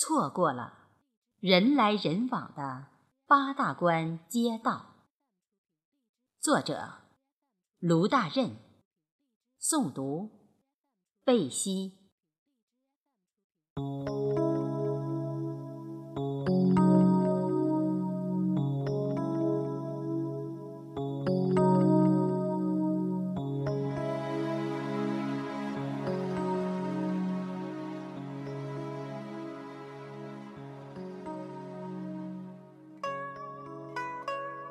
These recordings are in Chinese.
错过了人来人往的八大关街道。作者：卢大任，诵读：贝西。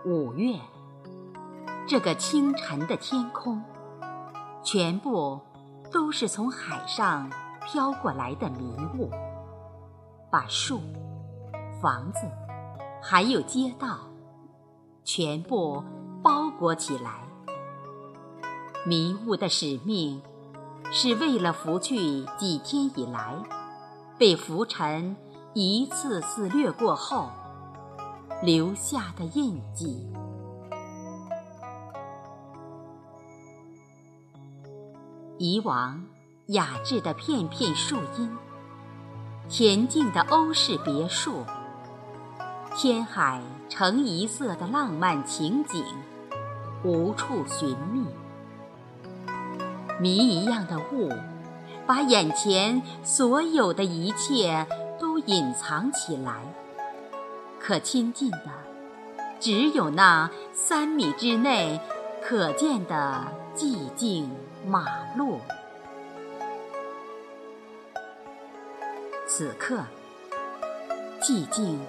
五月，这个清晨的天空，全部都是从海上飘过来的迷雾，把树、房子，还有街道，全部包裹起来。迷雾的使命，是为了拂去几天以来被浮尘一次次掠过后。留下的印记。以往雅致的片片树荫，恬静的欧式别墅，天海橙一色的浪漫情景，无处寻觅。谜一样的雾，把眼前所有的一切都隐藏起来。可亲近的，只有那三米之内可见的寂静马路。此刻，寂静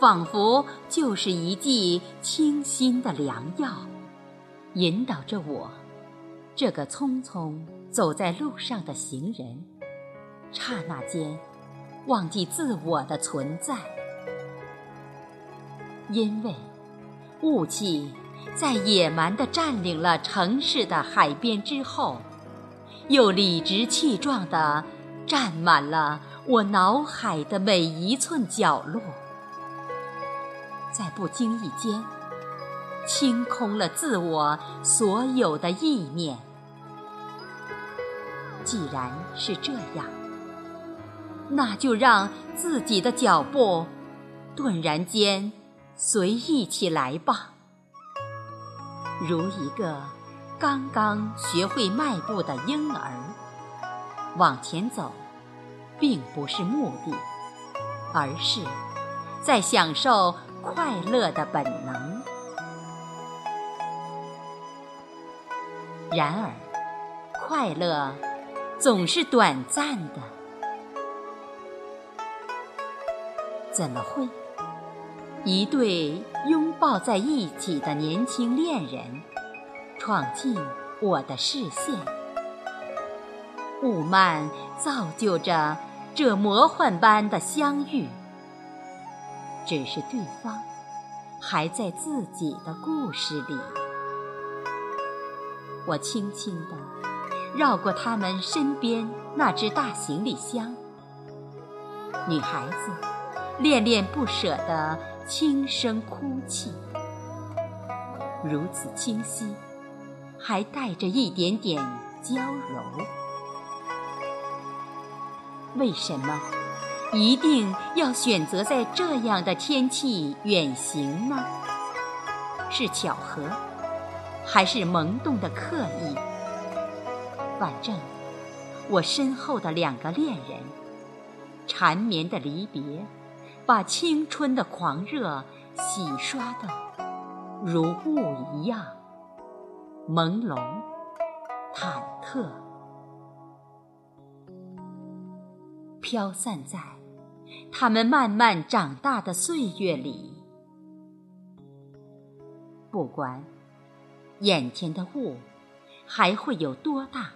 仿佛就是一剂清新的良药，引导着我这个匆匆走在路上的行人，刹那间忘记自我的存在。因为雾气在野蛮地占领了城市的海边之后，又理直气壮地占满了我脑海的每一寸角落，在不经意间清空了自我所有的意念。既然是这样，那就让自己的脚步顿然间。随意起来吧，如一个刚刚学会迈步的婴儿，往前走，并不是目的，而是在享受快乐的本能。然而，快乐总是短暂的，怎么会？一对拥抱在一起的年轻恋人，闯进我的视线。雾漫造就着这魔幻般的相遇，只是对方还在自己的故事里。我轻轻地绕过他们身边那只大行李箱，女孩子恋恋不舍地。轻声哭泣，如此清晰，还带着一点点娇柔。为什么一定要选择在这样的天气远行呢？是巧合，还是萌动的刻意？反正我身后的两个恋人，缠绵的离别。把青春的狂热洗刷的如雾一样朦胧、忐忑，飘散在他们慢慢长大的岁月里。不管眼前的雾还会有多大，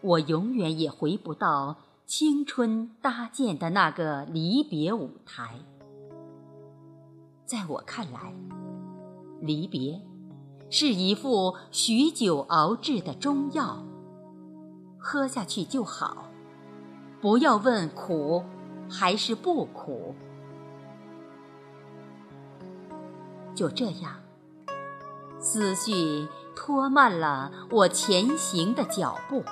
我永远也回不到。青春搭建的那个离别舞台，在我看来，离别是一副许久熬制的中药，喝下去就好，不要问苦还是不苦。就这样，思绪拖慢了我前行的脚步。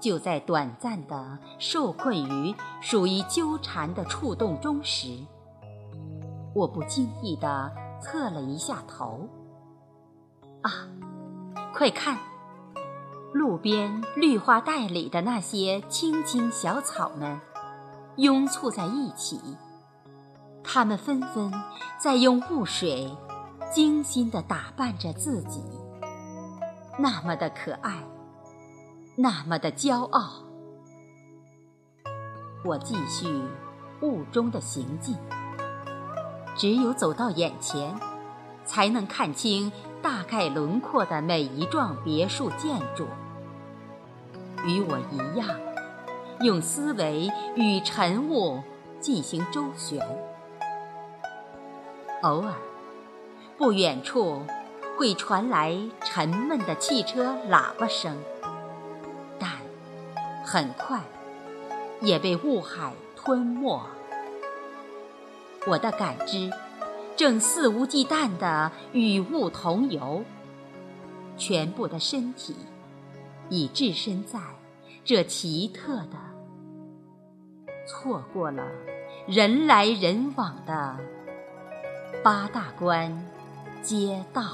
就在短暂的受困于属于纠缠的触动中时，我不经意地侧了一下头。啊，快看，路边绿化带里的那些青青小草们，拥簇在一起，它们纷纷在用雾水精心地打扮着自己，那么的可爱。那么的骄傲，我继续雾中的行进。只有走到眼前，才能看清大概轮廓的每一幢别墅建筑。与我一样，用思维与晨雾进行周旋。偶尔，不远处会传来沉闷的汽车喇叭声。很快，也被雾海吞没。我的感知正肆无忌惮地与雾同游，全部的身体已置身在这奇特的、错过了人来人往的八大关街道。